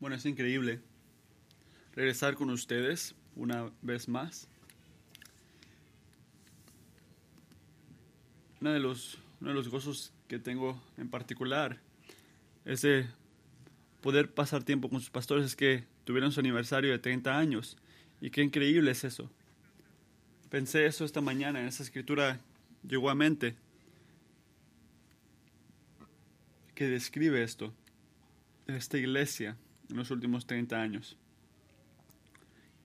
Bueno, es increíble regresar con ustedes una vez más. Uno de los, uno de los gozos que tengo en particular es de poder pasar tiempo con sus pastores, es que tuvieron su aniversario de 30 años. Y qué increíble es eso. Pensé eso esta mañana, en esa escritura llegó a mente, que describe esto, esta iglesia en los últimos 30 años.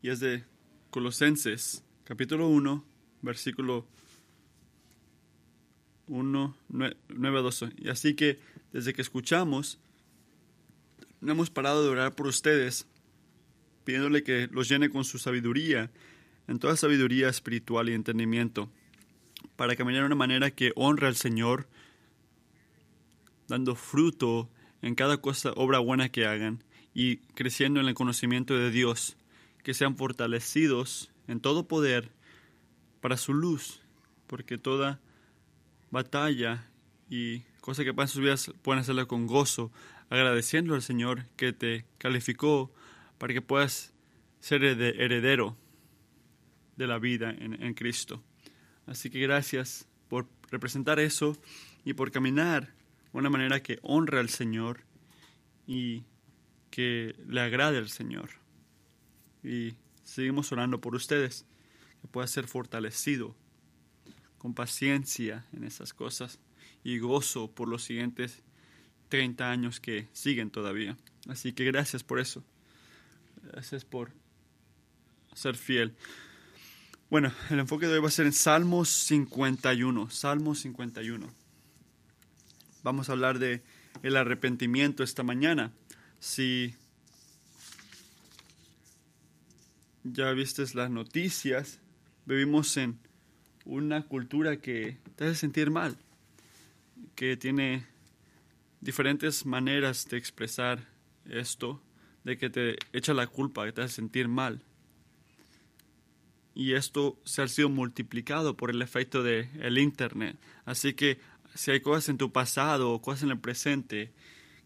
Y es de Colosenses, capítulo 1, versículo 1, 9, 12. Y así que desde que escuchamos, no hemos parado de orar por ustedes, pidiéndole que los llene con su sabiduría, en toda sabiduría espiritual y entendimiento, para caminar de una manera que honre al Señor, dando fruto en cada cosa, obra buena que hagan, y creciendo en el conocimiento de Dios, que sean fortalecidos en todo poder para su luz, porque toda batalla y cosa que pasa en sus vidas pueden hacerla con gozo, agradeciendo al Señor que te calificó para que puedas ser heredero de la vida en, Cristo. Así que gracias por representar eso y por caminar de una manera que honre al Señor y que le agrade al Señor. Y seguimos orando por ustedes, que pueda ser fortalecido con paciencia en esas cosas y gozo por los siguientes 30 años que siguen todavía. Así que gracias por eso. Gracias por ser fiel. Bueno, el enfoque de hoy va a ser en Salmos 51. Salmos 51. Vamos a hablar de el arrepentimiento esta mañana si ya vistes las noticias, vivimos en una cultura que te hace sentir mal, que tiene diferentes maneras de expresar esto, de que te echa la culpa, que te hace sentir mal. Y esto se ha sido multiplicado por el efecto del el Internet. Así que si hay cosas en tu pasado o cosas en el presente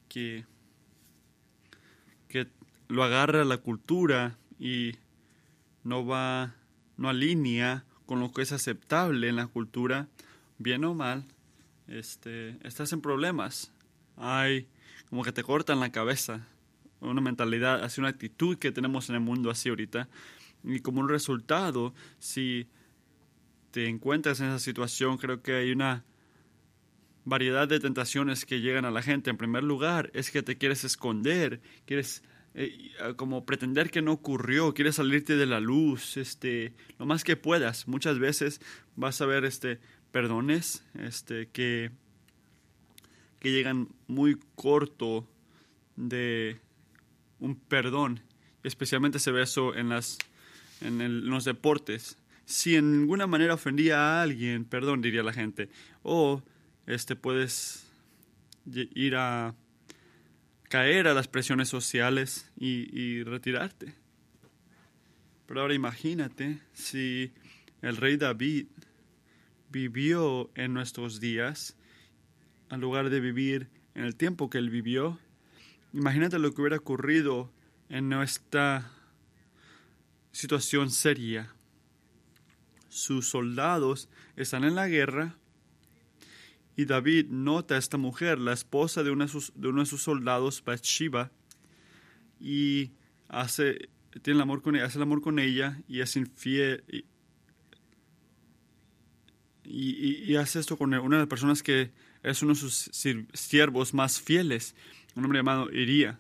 que que lo agarra la cultura y no va, no alinea con lo que es aceptable en la cultura, bien o mal, este, estás en problemas. Hay como que te cortan la cabeza, una mentalidad, así una actitud que tenemos en el mundo así ahorita. Y como un resultado, si te encuentras en esa situación, creo que hay una variedad de tentaciones que llegan a la gente. En primer lugar, es que te quieres esconder, quieres eh, como pretender que no ocurrió, quieres salirte de la luz, este, lo más que puedas. Muchas veces vas a ver este perdones, este, que, que llegan muy corto de un perdón. Especialmente se ve eso en las en los deportes. Si en ninguna manera ofendía a alguien, perdón diría la gente. O este, puedes ir a caer a las presiones sociales y, retirarte. Pero ahora imagínate si el rey David vivió en nuestros días, en lugar de vivir en el tiempo que él vivió, imagínate lo que hubiera ocurrido en nuestra situación seria. Sus soldados están en la guerra y David nota a esta mujer, la esposa de uno de sus, de uno de sus soldados, Bathsheba, y hace, tiene el amor con ella, hace el amor con ella y es infiel. Y, y, hace esto con una de las personas que es uno de sus siervos más fieles, un hombre llamado Iría.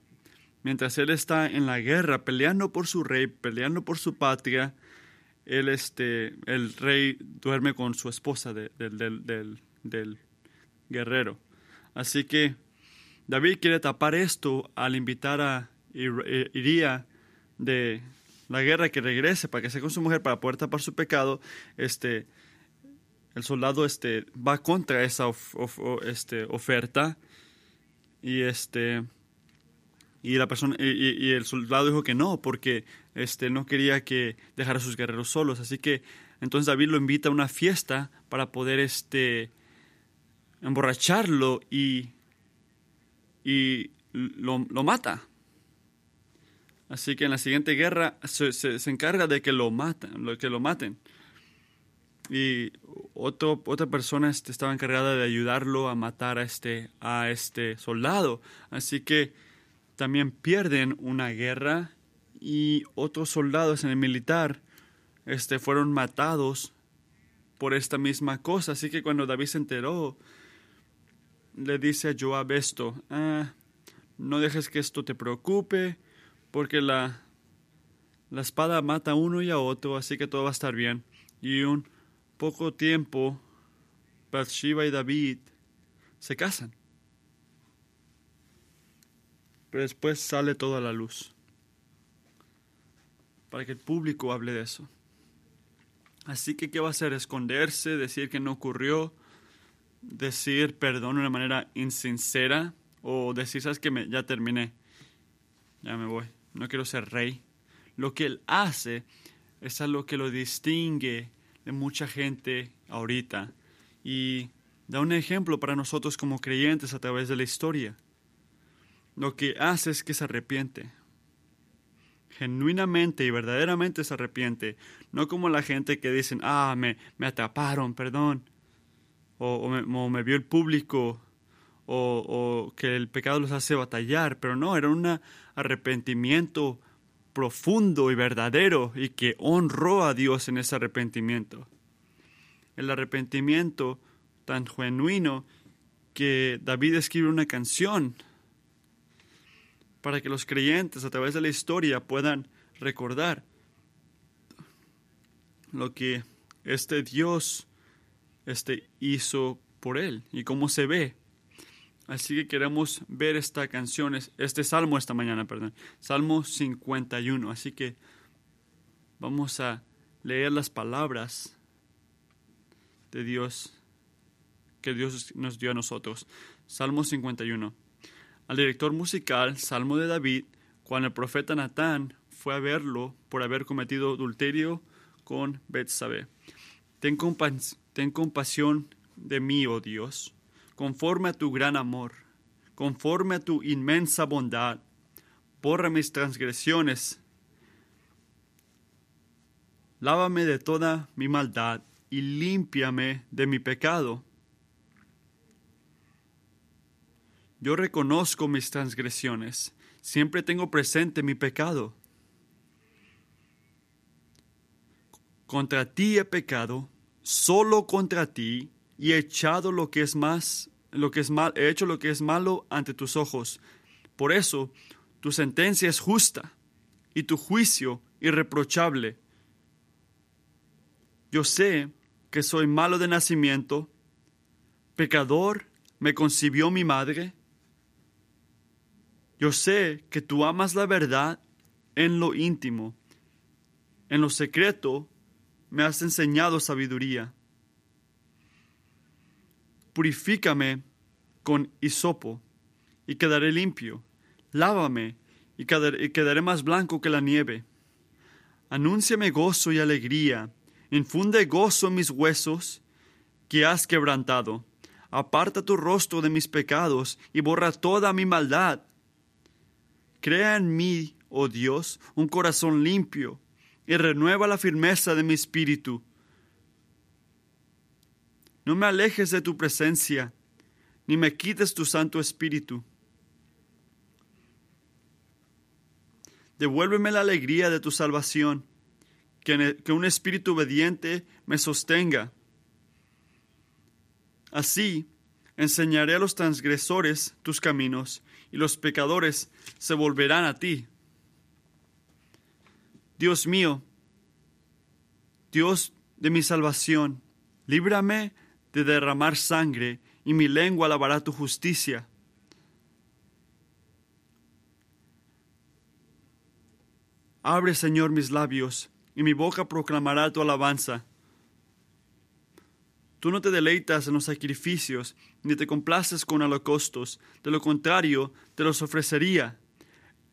Mientras él está en la guerra, peleando por su rey, peleando por su patria, él, este, el rey duerme con su esposa del, del, del guerrero. Así que David quiere tapar esto al invitar a Iría de la guerra que regrese para que sea con su mujer para poder tapar su pecado. Este, el soldado este, va contra esa este, oferta y este y la persona y, el soldado dijo que no porque este no quería que dejara a sus guerreros solos así que entonces David lo invita a una fiesta para poder este emborracharlo y, y lo, lo mata. Así que en la siguiente guerra se, se, encarga de que lo maten, que lo maten. Y otro, otra persona este, estaba encargada de ayudarlo a matar a este, a este soldado. Así que también pierden una guerra y otros soldados en el militar este, fueron matados por esta misma cosa. Así que cuando David se enteró, le dice a Joab esto, ah, no dejes que esto te preocupe, porque la, la espada mata a uno y a otro, así que todo va a estar bien. Y un poco tiempo, Bathsheba y David se casan. Pero después sale toda la luz. Para que el público hable de eso. Así que, ¿qué va a hacer? ¿Esconderse? ¿Decir que no ocurrió? ¿Decir perdón de una manera insincera? ¿O decir, sabes que ya terminé? Ya me voy no quiero ser rey. Lo que él hace es algo que lo distingue de mucha gente ahorita y da un ejemplo para nosotros como creyentes a través de la historia. Lo que hace es que se arrepiente. Genuinamente y verdaderamente se arrepiente. No como la gente que dicen, ah, me, me atraparon, perdón. O, me, o me vio el público o, que el pecado los hace batallar, pero no, era un arrepentimiento profundo y verdadero y que honró a Dios en ese arrepentimiento. El arrepentimiento tan genuino que David escribe una canción para que los creyentes a través de la historia puedan recordar lo que este Dios este hizo por él y cómo se ve Así que queremos ver esta canción, este salmo esta mañana, perdón. Salmo 51. Así que vamos a leer las palabras de Dios que Dios nos dio a nosotros. Salmo 51. Al director musical, Salmo de David, cuando el profeta Natán fue a verlo por haber cometido adulterio con Betsabé. Ten, ten compasión de mí, oh Dios conforme a tu gran amor, conforme a tu inmensa bondad, borra mis transgresiones, lávame de toda mi maldad y límpiame de mi pecado. Yo reconozco mis transgresiones, siempre tengo presente mi pecado. Contra ti he pecado, solo contra ti y he echado lo que es más, lo que es mal, he hecho lo que es malo ante tus ojos. Por eso tu sentencia es justa y tu juicio irreprochable. Yo sé que soy malo de nacimiento, pecador me concibió mi madre. Yo sé que tú amas la verdad en lo íntimo. En lo secreto me has enseñado sabiduría purifícame con hisopo y quedaré limpio. Lávame y quedaré, más blanco que la nieve. Anúnciame gozo y alegría. Infunde gozo en mis huesos que has quebrantado. Aparta tu rostro de mis pecados y borra toda mi maldad. Crea en mí, oh Dios, un corazón limpio y renueva la firmeza de mi espíritu. No me alejes de tu presencia, ni me quites tu Santo Espíritu. Devuélveme la alegría de tu salvación, que, que un espíritu obediente me sostenga. Así enseñaré a los transgresores tus caminos, y los pecadores se volverán a ti. Dios mío, Dios de mi salvación, líbrame de derramar sangre, y mi lengua alabará tu justicia. Abre, Señor, mis labios, y mi boca proclamará tu alabanza. Tú no te deleitas en los sacrificios, ni te complaces con holocaustos, de lo contrario, te los ofrecería.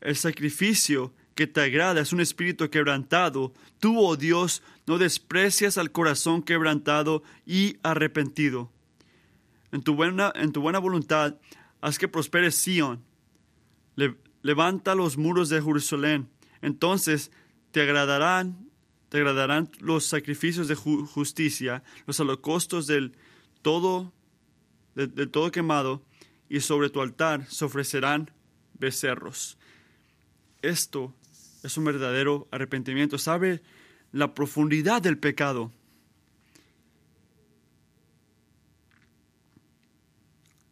El sacrificio que te agrada es un espíritu quebrantado. Tú, oh Dios, no desprecias al corazón quebrantado y arrepentido. En tu buena, en tu buena voluntad, haz que prospere Sion. levanta los muros de Jerusalén. entonces te agradarán, te agradarán los sacrificios de justicia, los holocaustos del todo, del todo quemado, y sobre tu altar se ofrecerán becerros. Esto es un verdadero arrepentimiento. Sabe la profundidad del pecado.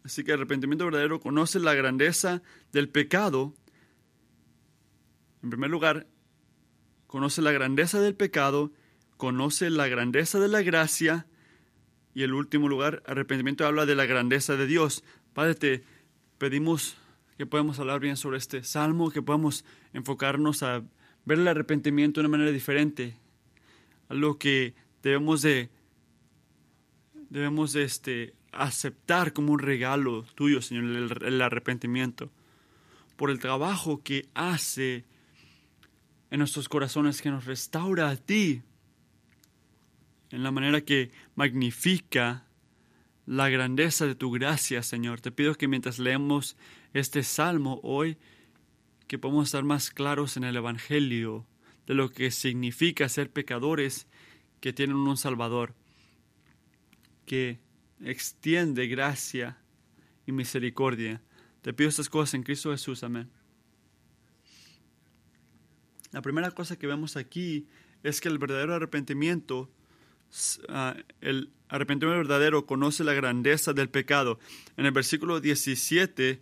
Así que el arrepentimiento verdadero conoce la grandeza del pecado. En primer lugar, conoce la grandeza del pecado, conoce la grandeza de la gracia y en último lugar, arrepentimiento habla de la grandeza de Dios. Padre, te pedimos que podamos hablar bien sobre este salmo, que podamos enfocarnos a ver el arrepentimiento de una manera diferente, algo que debemos de debemos de este, aceptar como un regalo tuyo, Señor, el arrepentimiento, por el trabajo que hace en nuestros corazones, que nos restaura a ti, en la manera que magnifica la grandeza de tu gracia, Señor. Te pido que mientras leemos este salmo hoy, que podamos estar más claros en el Evangelio de lo que significa ser pecadores que tienen un Salvador, que extiende gracia y misericordia. Te pido estas cosas en Cristo Jesús. Amén. La primera cosa que vemos aquí es que el verdadero arrepentimiento, ah, el arrepentimiento verdadero conoce la grandeza del pecado. En el versículo 17,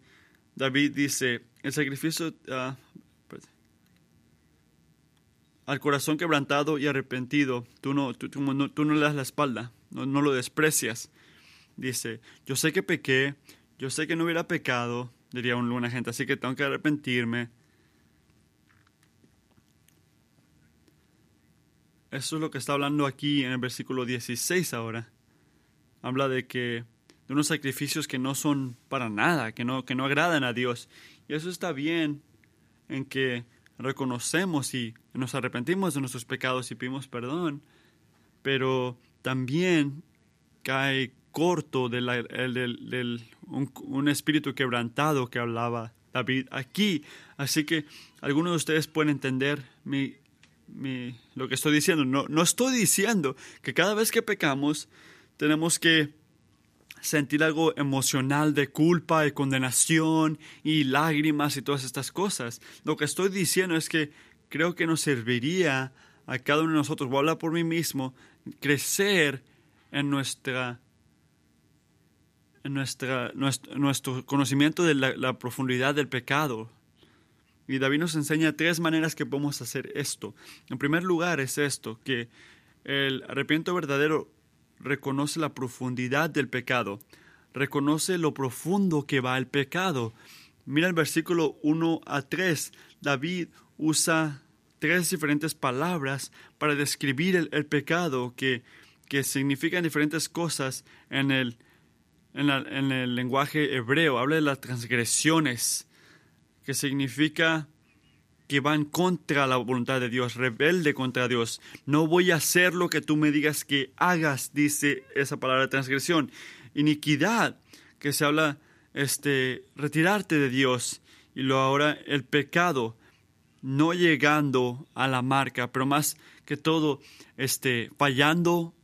David dice, el sacrificio ah, al corazón quebrantado y arrepentido, tú no, tú, no, le das la espalda, no, no lo desprecias. Dice, yo sé que pequé, yo sé que no hubiera pecado, diría una gente, así que tengo que arrepentirme. Eso es lo que está hablando aquí en el versículo 16 ahora. Habla de que de unos sacrificios que no son para nada, que no, que no agradan a Dios. Y eso está bien en que reconocemos y nos arrepentimos de nuestros pecados y pedimos perdón, pero también cae corto del, del, un, espíritu quebrantado que hablaba David aquí. Así que algunos de ustedes pueden entender mi, mi, lo que estoy diciendo. No, no estoy diciendo que cada vez que pecamos tenemos que sentir algo emocional de culpa y condenación y lágrimas y todas estas cosas. Lo que estoy diciendo es que creo que nos serviría a cada uno de nosotros, voy a hablar por mí mismo, crecer en nuestra en nuestra, nuestro, conocimiento de la, profundidad del pecado. Y David nos enseña tres maneras que podemos hacer esto. En primer lugar es esto, que el arrepiento verdadero reconoce la profundidad del pecado, reconoce lo profundo que va el pecado. Mira el versículo 1 a 3. David usa tres diferentes palabras para describir el, pecado que, que significan diferentes cosas en el, en, en, el lenguaje hebreo. Habla de las transgresiones, que significa que van contra la voluntad de Dios, rebelde contra Dios. No voy a hacer lo que tú me digas que hagas, dice esa palabra transgresión. Iniquidad, que se habla, este, retirarte de Dios. Y lo ahora el pecado, no llegando a la marca, pero más que todo, este, fallando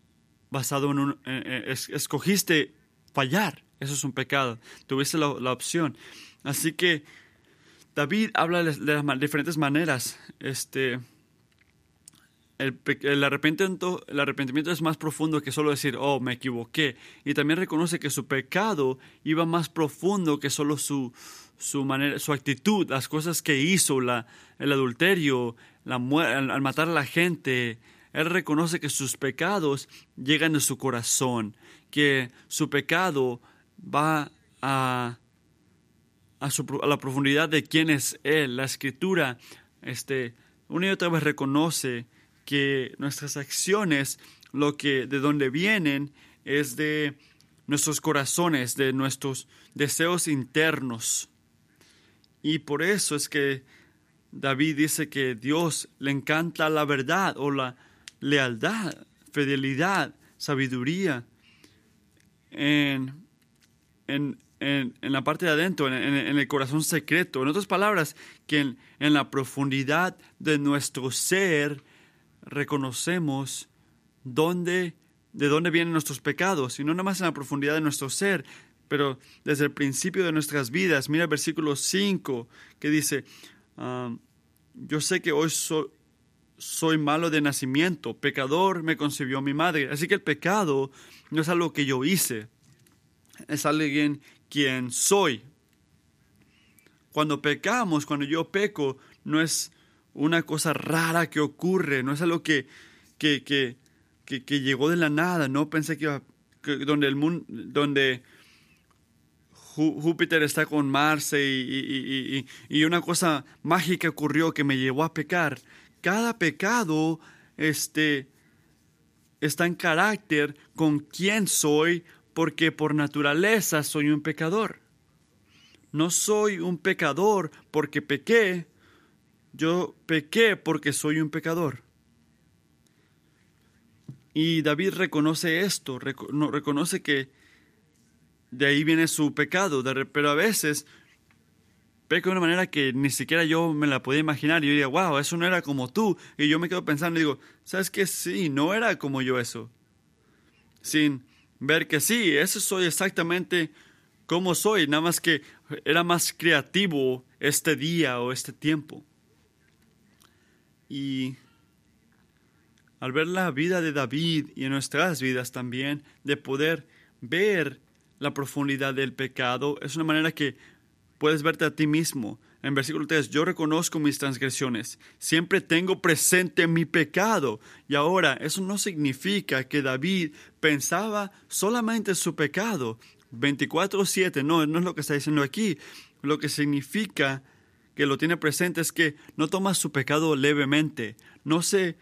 basado en un, escogiste fallar. Eso es un pecado. Tuviste la opción. Así que David habla de las diferentes maneras. Este, el, arrepentimiento, el arrepentimiento es más profundo que solo decir, oh, me equivoqué. Y también reconoce que su pecado iba más profundo que solo su, su, manera, su actitud, las cosas que hizo, la, el adulterio, la, al, al matar a la gente. Él reconoce que sus pecados llegan de su corazón, que su pecado va a a, la profundidad de quién es Él. La escritura este, una y otra vez reconoce que nuestras acciones, lo que de donde vienen, es de nuestros corazones, de nuestros deseos internos. Y por eso es que David dice que Dios le encanta la verdad o la lealtad, fidelidad, sabiduría. En, en en, la parte de adentro, en, el corazón secreto. En otras palabras, que en, en la profundidad de nuestro ser reconocemos dónde, de dónde vienen nuestros pecados, y no nada más en la profundidad de nuestro ser, pero desde el principio de nuestras vidas. Mira el versículo 5 que dice, ah, yo sé que hoy soy malo de nacimiento, pecador me concibió mi madre. Así que el pecado no es algo que yo hice, es alguien quien soy. Cuando pecamos, cuando yo peco, no es una cosa rara que ocurre, no es algo que, que, que, que, llegó de la nada, no pensé que iba, donde el mundo, donde Júpiter está con Marte y, y, una cosa mágica ocurrió que me llevó a pecar. Cada pecado este, está en carácter con quién soy, porque por naturaleza soy un pecador. No soy un pecador porque pequé, yo pequé porque soy un pecador. Y David reconoce esto, reconoce que de ahí viene su pecado, pero a veces peco de una manera que ni siquiera yo me la podía imaginar. Y yo digo, wow, eso no era como tú. Y yo me quedo pensando y digo, ¿sabes qué? Sí, no era como yo eso. Sin ver que sí, eso soy exactamente como soy, nada más que era más creativo este día o este tiempo. Y al ver la vida de David y en nuestras vidas también, de poder ver la profundidad del pecado, es una manera que puedes verte a ti mismo. En versículo 3, yo reconozco mis transgresiones, siempre tengo presente mi pecado. Y ahora, eso no significa que David pensaba solamente su pecado. 24.7, no, no es lo que está diciendo aquí. Lo que significa que lo tiene presente es que no toma su pecado levemente, no se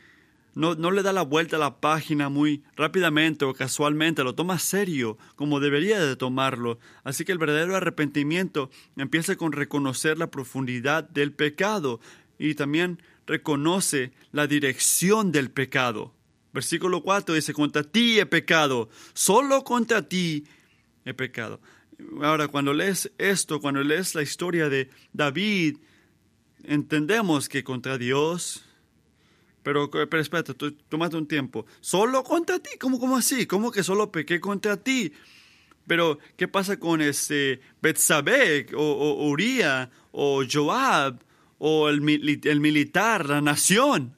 no, no, le da la vuelta a la página muy rápidamente o casualmente, lo toma serio, como debería de tomarlo. Así que el verdadero arrepentimiento empieza con reconocer la profundidad del pecado y también reconoce la dirección del pecado. Versículo 4 dice, contra ti he pecado, solo contra ti he pecado. Ahora, cuando lees esto, cuando lees la historia de David, entendemos que contra Dios pero, pero espérate, tómate un tiempo. ¿Solo contra ti? ¿Cómo, cómo así? ¿Cómo que solo pequé contra ti? Pero, ¿qué pasa con este Betsabé o, o o Joab o el, el militar, la nación?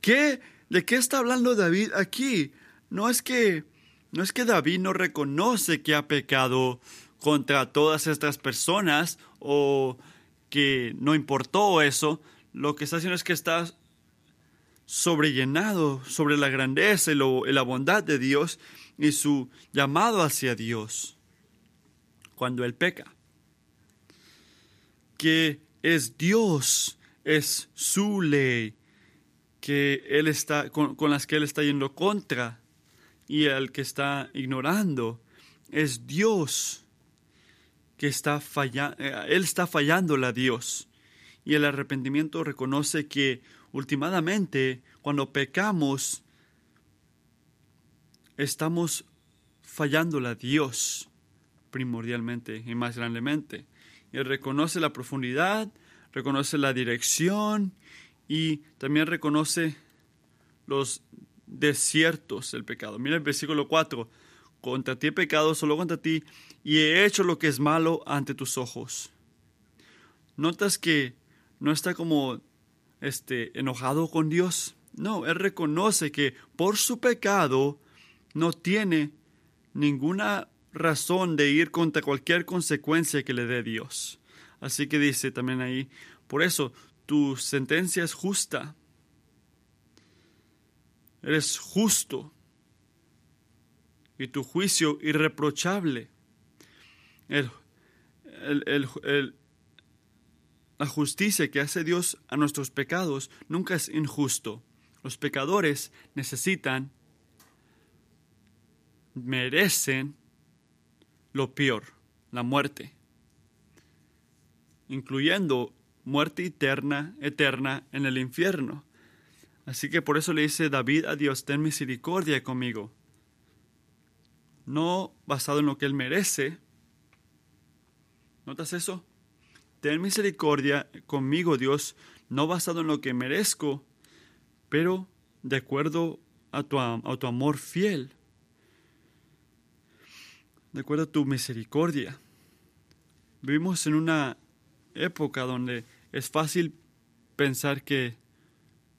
¿Qué, ¿De qué está hablando David aquí? No es que no es que David no reconoce que ha pecado contra todas estas personas o que no importó eso. Lo que está haciendo es que está sobrellenado sobre la grandeza y, la bondad de Dios y su llamado hacia Dios cuando Él peca. Que es Dios, es su ley, que Él está, con, las que Él está yendo contra y el que está ignorando. Es Dios que está fallando, eh, Él está fallando a Dios. Y el arrepentimiento reconoce que Últimamente, cuando pecamos, estamos fallándole a Dios primordialmente y más grandemente. Y reconoce la profundidad, reconoce la dirección y también reconoce los desiertos del pecado. Mira el versículo 4. Contra ti he pecado, solo contra ti, y he hecho lo que es malo ante tus ojos. Notas que no está como este, enojado con Dios. No, él reconoce que por su pecado no tiene ninguna razón de ir contra cualquier consecuencia que le dé Dios. Así que dice también ahí, por eso tu sentencia es justa. Eres justo y tu juicio irreprochable. El, la justicia que hace Dios a nuestros pecados nunca es injusto. Los pecadores necesitan, merecen lo peor, la muerte, incluyendo muerte eterna, eterna en el infierno. Así que por eso le dice David a Dios, ten misericordia conmigo. No basado en lo que él merece, ¿Notas eso? Ten misericordia conmigo, Dios, no basado en lo que merezco, pero de acuerdo a tu, a tu amor fiel, de acuerdo a tu misericordia. Vivimos en una época donde es fácil pensar que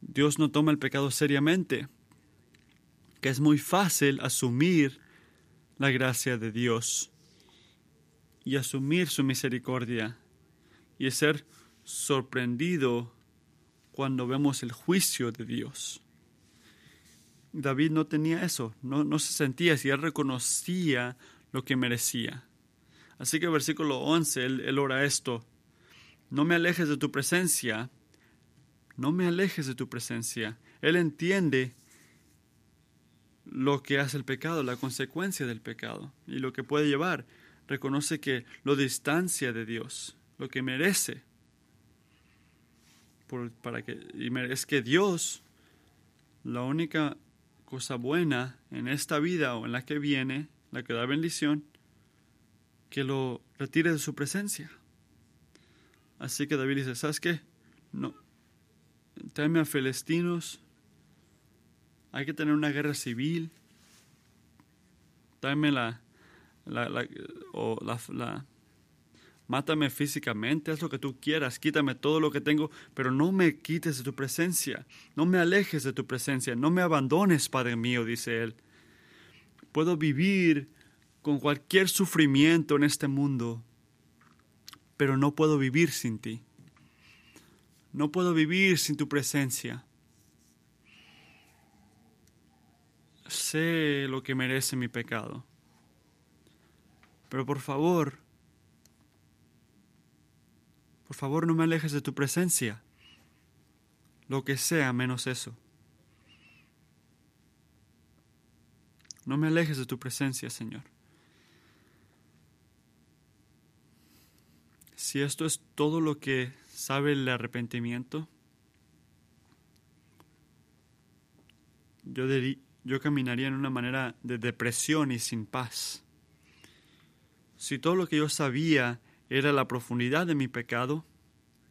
Dios no toma el pecado seriamente, que es muy fácil asumir la gracia de Dios y asumir su misericordia y ser sorprendido cuando vemos el juicio de Dios. David no tenía eso, no, no se sentía así, él reconocía lo que merecía. Así que versículo 11, él, él ora esto, no me alejes de tu presencia, no me alejes de tu presencia. Él entiende lo que hace el pecado, la consecuencia del pecado y lo que puede llevar. Reconoce que lo distancia de Dios, lo que merece. para que, y es que Dios, la única cosa buena en esta vida o en la que viene, la que da bendición, que lo retire de su presencia. Así que David dice, ¿sabes qué? No, tráeme a Filistinos, hay que tener una guerra civil, tráeme la, la, la, mátame físicamente, haz lo que tú quieras, quítame todo lo que tengo, pero no me quites de tu presencia, no me alejes de tu presencia, no me abandones, Padre mío, dice él. Puedo vivir con cualquier sufrimiento en este mundo, pero no puedo vivir sin ti. No puedo vivir sin tu presencia. Sé lo que merece mi pecado. Pero por favor, por favor no me alejes de tu presencia. Lo que sea menos eso. No me alejes de tu presencia, Señor. Si esto es todo lo que sabe el arrepentimiento, yo, yo caminaría en una manera de depresión y sin paz. Si todo lo que yo sabía era la profundidad de mi pecado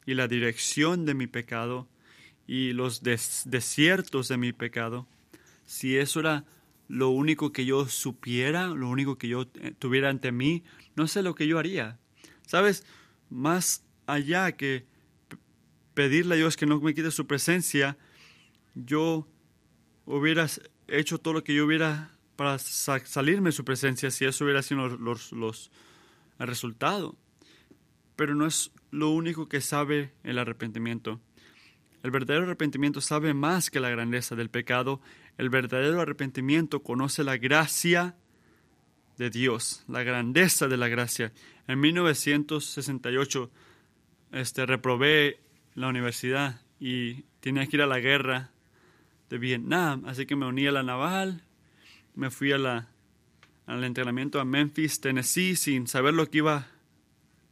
y la dirección de mi pecado y los desiertos de mi pecado, si eso era lo único que yo supiera, lo único que yo eh, tuviera ante mí, no sé lo que yo haría. ¿Sabes? Más allá que pedirle a Dios que no me quite su presencia, yo hubiera hecho todo lo que yo hubiera para salirme de su presencia si eso hubiera sido los, los, el resultado. Pero no es lo único que sabe el arrepentimiento. El verdadero arrepentimiento sabe más que la grandeza del pecado. El verdadero arrepentimiento conoce la gracia de Dios, la grandeza de la gracia. En 1968 este, reprobé la universidad y tenía que ir a la guerra de Vietnam, así que me uní a la naval, me fui a la, al entrenamiento a Memphis, Tennessee, sin saber lo que iba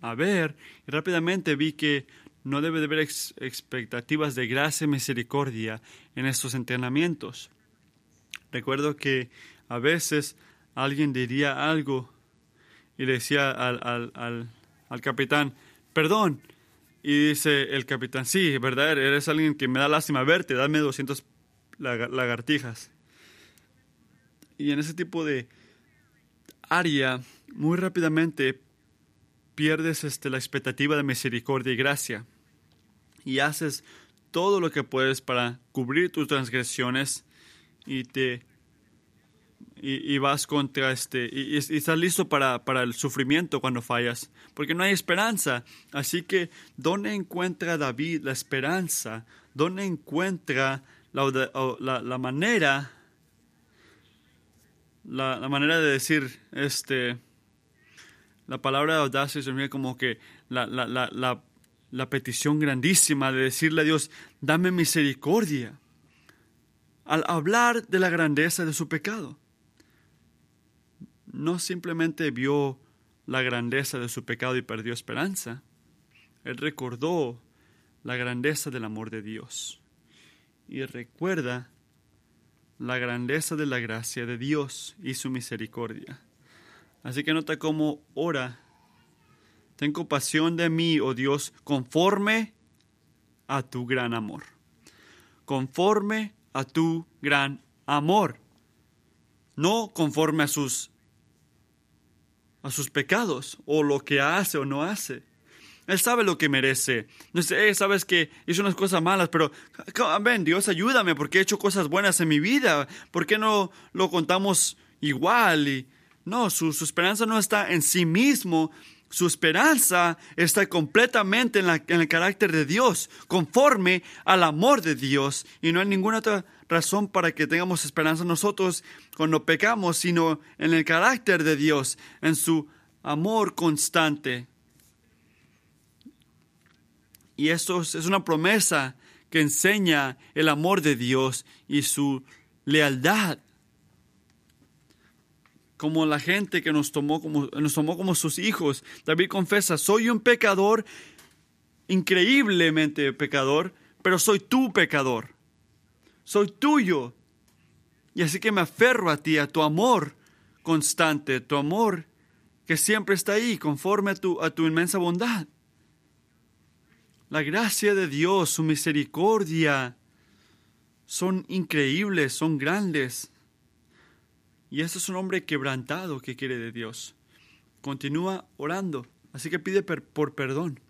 a ver, y rápidamente vi que no debe de haber expectativas de gracia y misericordia en estos entrenamientos. Recuerdo que a veces alguien diría algo y le decía al, al, al, al capitán, perdón, y dice el capitán, sí, verdad, eres alguien que me da lástima verte, dame 200 lagartijas. Y en ese tipo de área, muy rápidamente pierdes este, la expectativa de misericordia y gracia. Y haces todo lo que puedes para cubrir tus transgresiones y te y, vas contra este, y, estás listo para, para, el sufrimiento cuando fallas, porque no hay esperanza. Así que, ¿dónde encuentra David la esperanza? ¿Dónde encuentra la, la, la manera, la, la, manera de decir, este, la palabra de audacia se como que la, la, la petición grandísima de decirle a Dios, dame misericordia, al hablar de la grandeza de su pecado no simplemente vio la grandeza de su pecado y perdió esperanza, él recordó la grandeza del amor de Dios. Y recuerda la grandeza de la gracia de Dios y su misericordia. Así que nota cómo ora ten compasión de mí, oh Dios, conforme a tu gran amor. Conforme a tu gran amor. No conforme a sus a sus pecados o lo que hace o no hace. Él sabe lo que merece. No sé, sabes que hizo unas cosas malas, pero ven, Dios, ayúdame porque he hecho cosas buenas en mi vida. ¿Por qué no lo contamos igual? Y no, su, su esperanza no está en sí mismo. Su esperanza está completamente en, el carácter de Dios, conforme al amor de Dios. Y no hay ninguna otra razón para que tengamos esperanza nosotros cuando pecamos, sino en el carácter de Dios, en su amor constante. Y esto es una promesa que enseña el amor de Dios y su lealtad. Como la gente que nos tomó como, nos tomó como sus hijos. David confesa, soy un pecador, increíblemente pecador, pero soy tu pecador. Soy tuyo. Y así que me aferro a ti, a tu amor constante, tu amor que siempre está ahí, conforme a tu, a tu inmensa bondad. La gracia de Dios, su misericordia, son increíbles, son grandes. Y este es un hombre quebrantado que quiere de Dios. Continúa orando, así que pide por perdón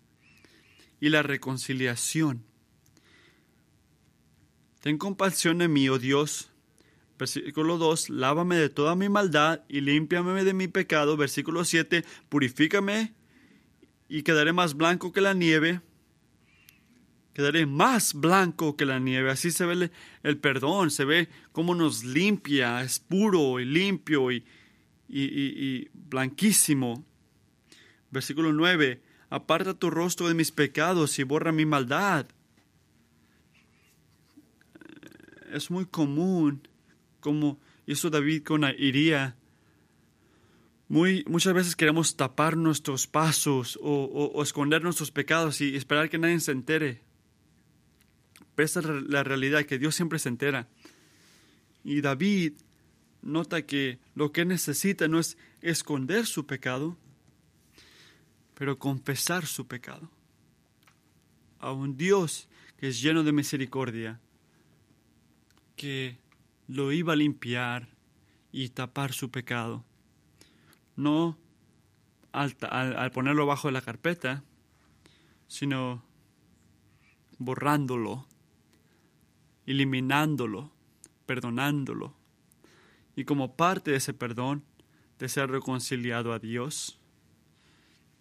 y la reconciliación. Ten compasión de mí, oh Dios. Versículo 2, lávame de toda mi maldad y límpiame de mi pecado. Versículo 7, purifícame y quedaré más blanco que la nieve quedaré más blanco que la nieve. Así se ve el, perdón, se ve cómo nos limpia, es puro y limpio y, y, blanquísimo. Versículo 9, aparta tu rostro de mis pecados y borra mi maldad. Es muy común, como hizo David con iría. Muy, muchas veces queremos tapar nuestros pasos o esconder nuestros pecados y esperar que nadie se entere. Esa es la realidad, que Dios siempre se entera. Y David nota que lo que necesita no es esconder su pecado, pero confesar su pecado. A un Dios que es lleno de misericordia, que lo iba a limpiar y tapar su pecado. No al, al ponerlo bajo la carpeta, sino borrándolo eliminándolo, perdonándolo. Y como parte de ese perdón, de ser reconciliado a Dios.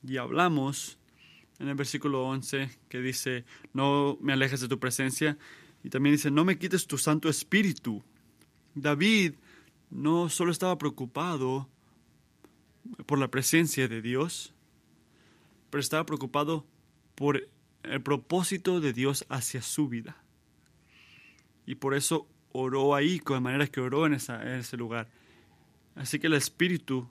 Y hablamos en el versículo 11 que dice, no me alejes de tu presencia. Y también dice, no me quites tu Santo Espíritu. David no solo estaba preocupado por la presencia de Dios, pero estaba preocupado por el propósito de Dios hacia su vida y por eso oró ahí, con manera que oró en, ese lugar. Así que el Espíritu,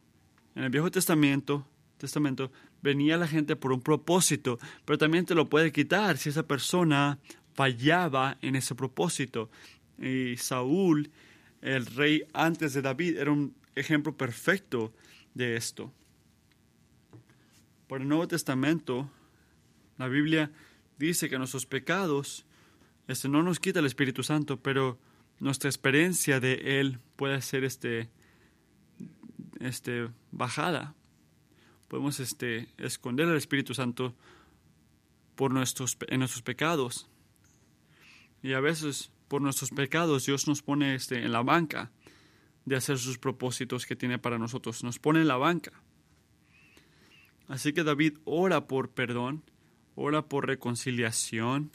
en el Viejo Testamento, Testamento, venía a la gente por un propósito, pero también te lo puede quitar si esa persona fallaba en ese propósito. Y Saúl, el rey antes de David, era un ejemplo perfecto de esto. Por el Nuevo Testamento, la Biblia dice que nuestros pecados este, no nos quita el Espíritu Santo, pero nuestra experiencia de Él puede ser este, este, bajada. Podemos este, esconder al Espíritu Santo por nuestros, en nuestros pecados. Y a veces por nuestros pecados Dios nos pone este, en la banca de hacer sus propósitos que tiene para nosotros. Nos pone en la banca. Así que David ora por perdón, ora por reconciliación,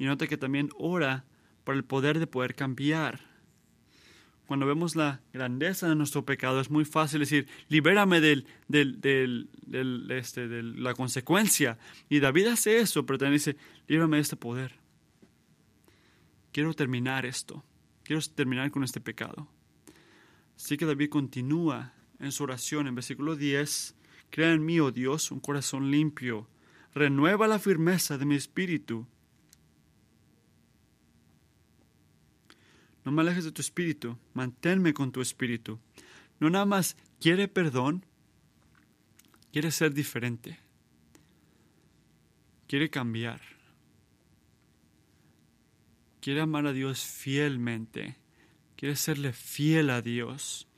y nota que también ora por el poder de poder cambiar. Cuando vemos la grandeza de nuestro pecado, es muy fácil decir, libérame del, este, de la consecuencia. Y David hace eso, pero también dice, líbrame de este poder. Quiero terminar esto. Quiero terminar con este pecado. Así que David continúa en su oración en versículo 10. Crea en mí, oh Dios, un corazón limpio. Renueva la firmeza de mi espíritu No me alejes de tu espíritu, manténme con tu espíritu. No nada más quiere perdón, quiere ser diferente. quiere cambiar. Quiere amar a Dios fielmente. Quiere serle fiel a Dios.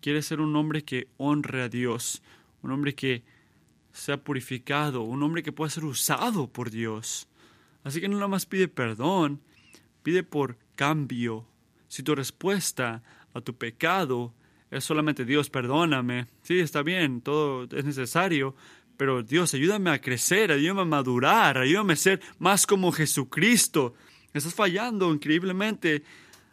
Quiere ser un hombre que honre a Dios. Un hombre que sea purificado. Un hombre que pueda ser usado por Dios. Así que no nada más pide perdón. Pide por cambio. Si tu respuesta a tu pecado es solamente Dios, perdóname. Sí, está bien, todo es necesario, pero Dios, ayúdame a crecer, ayúdame a madurar, ayúdame a ser más como Jesucristo. Estás fallando increíblemente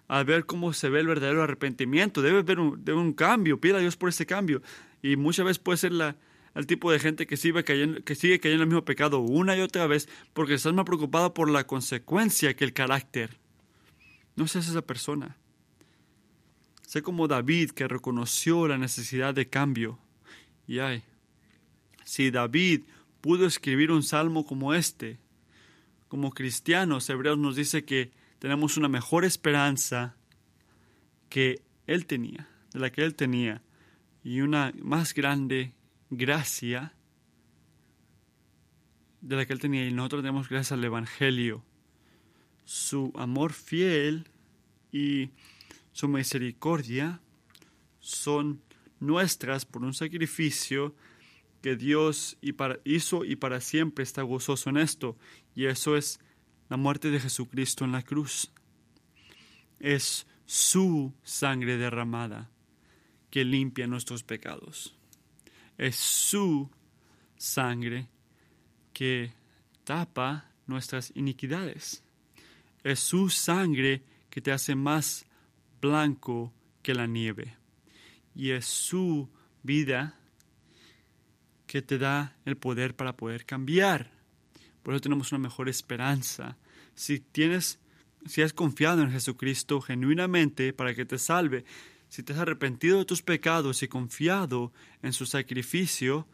a ver cómo se ve el verdadero arrepentimiento. Debe haber un, un cambio, pida a Dios por ese cambio. Y muchas veces puede ser el tipo de gente que sigue, cayendo, que sigue cayendo en el mismo pecado una y otra vez porque estás más preocupado por la consecuencia que el carácter. No seas esa persona. Sé como David que reconoció la necesidad de cambio. Y ay, si David pudo escribir un salmo como este, como cristianos, Hebreos nos dice que tenemos una mejor esperanza que él tenía, de la que él tenía, y una más grande gracia de la que él tenía, y nosotros tenemos gracias al Evangelio, su amor fiel y su misericordia son nuestras por un sacrificio que Dios hizo y para siempre está gozoso en esto, y eso es la muerte de Jesucristo en la cruz. Es su sangre derramada que limpia nuestros pecados. Es su sangre que tapa nuestras iniquidades. Es su sangre que te hace más blanco que la nieve. Y es su vida que te da el poder para poder cambiar. Por eso tenemos una mejor esperanza. Si tienes, si has confiado en Jesucristo genuinamente para que te salve, si te has arrepentido de tus pecados y confiado en su sacrificio,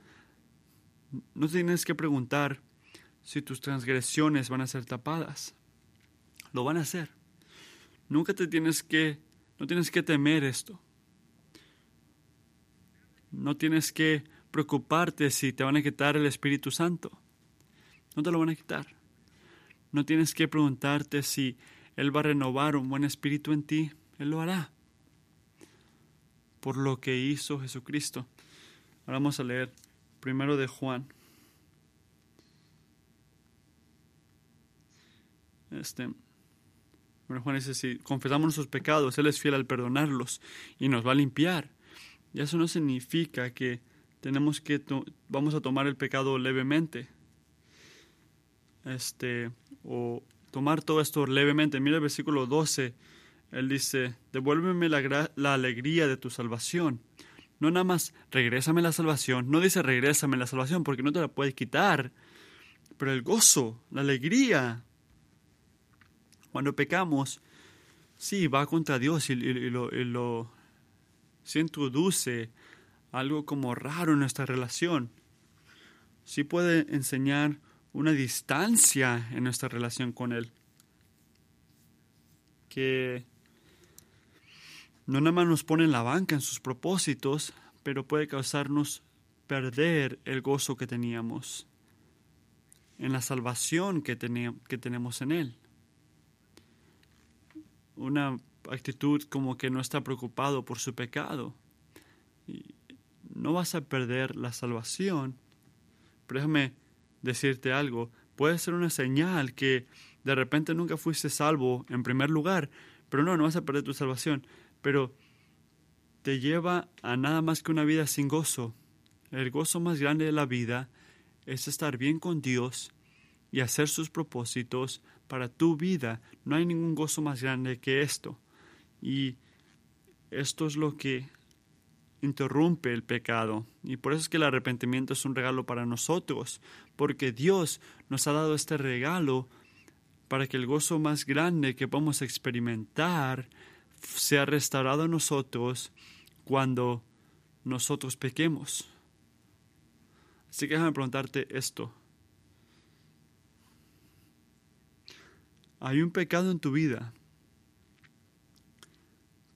no tienes que preguntar si tus transgresiones van a ser tapadas. Lo van a hacer. Nunca te tienes que no tienes que temer esto. No tienes que preocuparte si te van a quitar el Espíritu Santo. No te lo van a quitar. No tienes que preguntarte si Él va a renovar un buen espíritu en ti. Él lo hará. Por lo que hizo Jesucristo. Ahora vamos a leer primero de Juan. Este. Bueno, Juan dice, si confesamos nuestros pecados, Él es fiel al perdonarlos y nos va a limpiar. Y eso no significa que tenemos que vamos a tomar el pecado levemente. Este, o tomar todo esto levemente. Mira el versículo 12. Él dice, devuélveme la, la alegría de tu salvación. No nada más regrésame la salvación. No dice regrésame la salvación porque no te la puedes quitar. Pero el gozo, la alegría, cuando pecamos, sí, va contra Dios y, lo, se introduce algo como raro en nuestra relación. Sí puede enseñar una distancia en nuestra relación con Él. Que no nada más nos pone en la banca en sus propósitos, pero puede causarnos perder el gozo que teníamos en la salvación que, que tenemos en Él una actitud como que no está preocupado por su pecado. no vas a perder la salvación. Pero déjame decirte algo. Puede ser una señal que de repente nunca fuiste salvo en primer lugar, pero no, no vas a perder tu salvación. Pero te lleva a nada más que una vida sin gozo. El gozo más grande de la vida es estar bien con Dios y hacer sus propósitos para tu vida. No hay ningún gozo más grande que esto. Y esto es lo que interrumpe el pecado. Y por eso es que el arrepentimiento es un regalo para nosotros, porque Dios nos ha dado este regalo para que el gozo más grande que podemos experimentar sea restaurado en nosotros cuando nosotros pequemos. Así que déjame preguntarte esto. Hay un pecado en tu vida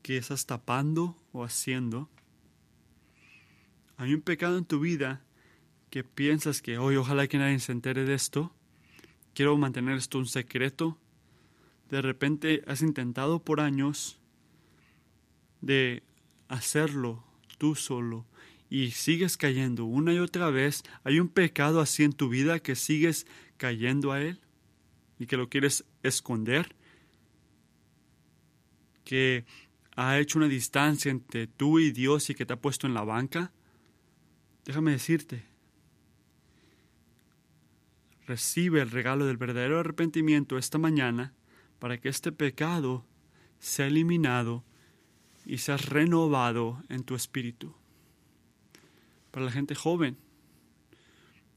que estás tapando o haciendo. Hay un pecado en tu vida que piensas que hoy ojalá que nadie se entere de esto. quiero mantener esto un secreto. De repente has intentado por años de hacerlo tú solo y sigues cayendo una y otra vez. ¿Hay un pecado así en tu vida que sigues cayendo a él y que lo quieres esconder? ¿Que ha hecho una distancia entre tú y Dios y que te ha puesto en la banca? Déjame decirte, recibe el regalo del verdadero arrepentimiento esta mañana para que este pecado sea eliminado y seas renovado en tu espíritu. Para la gente joven,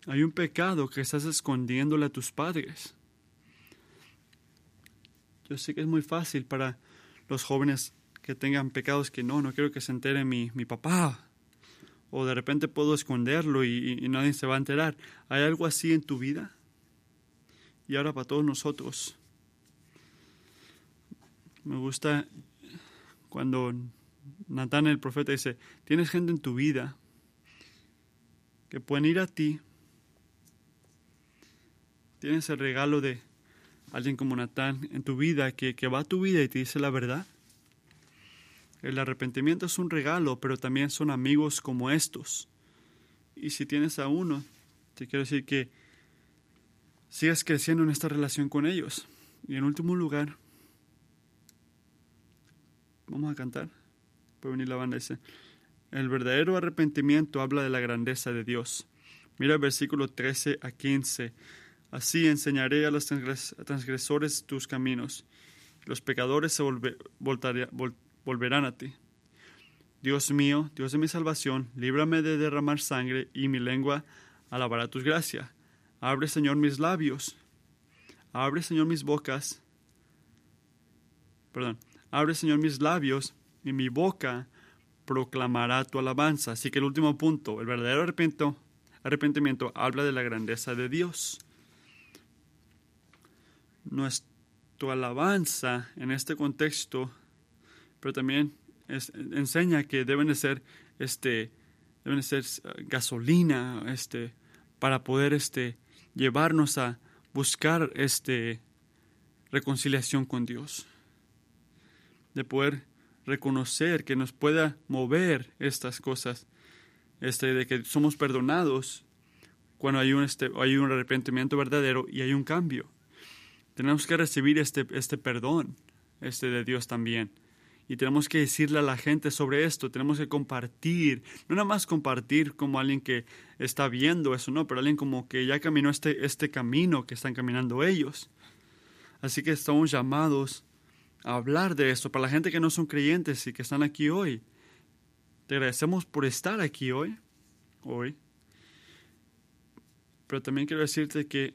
hay un pecado que estás escondiéndole a tus padres. Yo sé que es muy fácil para los jóvenes que tengan pecados que no, no quiero que se entere mi, mi papá. O de repente puedo esconderlo y, y nadie se va a enterar. ¿Hay algo así en tu vida? Y ahora para todos nosotros. Me gusta cuando Natán el profeta dice, tienes gente en tu vida que pueden ir a ti. Tienes el regalo de alguien como Natán en tu vida que, que va a tu vida y te dice la verdad. El arrepentimiento es un regalo, pero también son amigos como estos. Y si tienes a uno, te quiero decir que sigas creciendo en esta relación con ellos. Y en último lugar, Vamos a cantar. Puede venir la banda. Dice, el verdadero arrepentimiento habla de la grandeza de Dios. Mira el versículo 13 a 15. Así enseñaré a los transgresores tus caminos. Los pecadores se volverán a ti. Dios mío, Dios de mi salvación, líbrame de derramar sangre y mi lengua alabará tus gracias. Abre, Señor, mis labios. Abre, Señor, mis bocas. Perdón. Abre, Señor, mis labios y mi boca proclamará tu alabanza. Así que el último punto, el verdadero arrepentimiento, arrepentimiento habla de la grandeza de Dios. Nuestra alabanza en este contexto, pero también enseña que deben de ser, este, deben de ser gasolina, este, para poder, este, llevarnos a buscar, este, reconciliación con Dios de poder reconocer que nos pueda mover estas cosas, este, de que somos perdonados cuando hay un, este, hay un arrepentimiento verdadero y hay un cambio. Tenemos que recibir este, este perdón este de Dios también. Y tenemos que decirle a la gente sobre esto, tenemos que compartir, no nada más compartir como alguien que está viendo eso, no, pero alguien como que ya caminó este, este camino que están caminando ellos. Así que estamos llamados hablar de esto para la gente que no son creyentes y que están aquí hoy. Te agradecemos por estar aquí hoy, hoy. Pero también quiero decirte que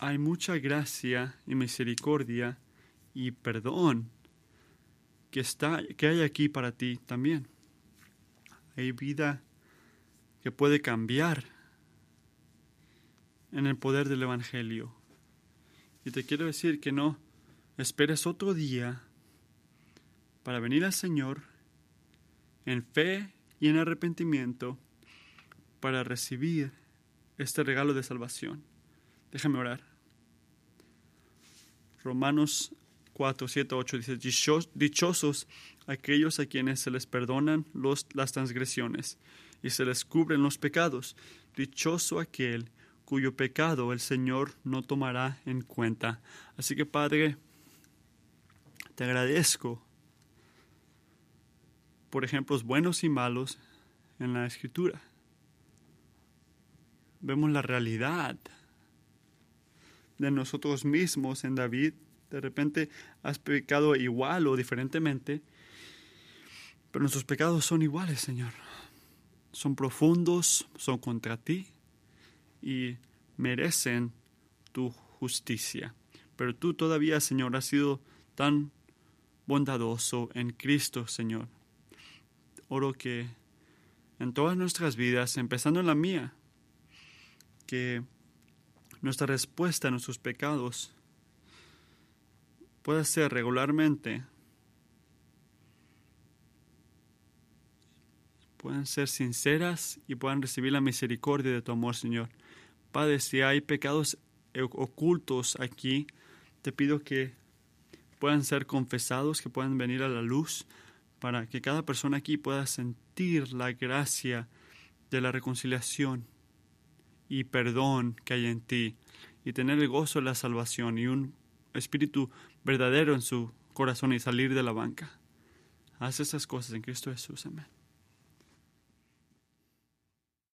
hay mucha gracia y misericordia y perdón que, está, que hay aquí para ti también. Hay vida que puede cambiar en el poder del Evangelio. Y te quiero decir que no esperes otro día para venir al Señor en fe y en arrepentimiento para recibir este regalo de salvación. Déjame orar. Romanos 4, 7, 8 dice, dichosos aquellos a quienes se les perdonan los, las transgresiones y se les cubren los pecados. Dichoso aquel cuyo pecado el Señor no tomará en cuenta. Así que Padre, te agradezco por ejemplos buenos y malos en la escritura. Vemos la realidad de nosotros mismos en David. De repente has pecado igual o diferentemente, pero nuestros pecados son iguales, Señor. Son profundos, son contra ti y merecen tu justicia. Pero tú todavía, Señor, has sido tan bondadoso en Cristo, Señor, oro que en todas nuestras vidas, empezando en la mía, que nuestra respuesta a nuestros pecados pueda ser regularmente, puedan ser sinceras y puedan recibir la misericordia de tu amor, Señor. Padre, si hay pecados ocultos aquí, te pido que puedan ser confesados, que puedan venir a la luz, para que cada persona aquí pueda sentir la gracia de la reconciliación y perdón que hay en ti, y tener el gozo de la salvación y un espíritu verdadero en su corazón y salir de la banca. Haz esas cosas en Cristo Jesús. Amén.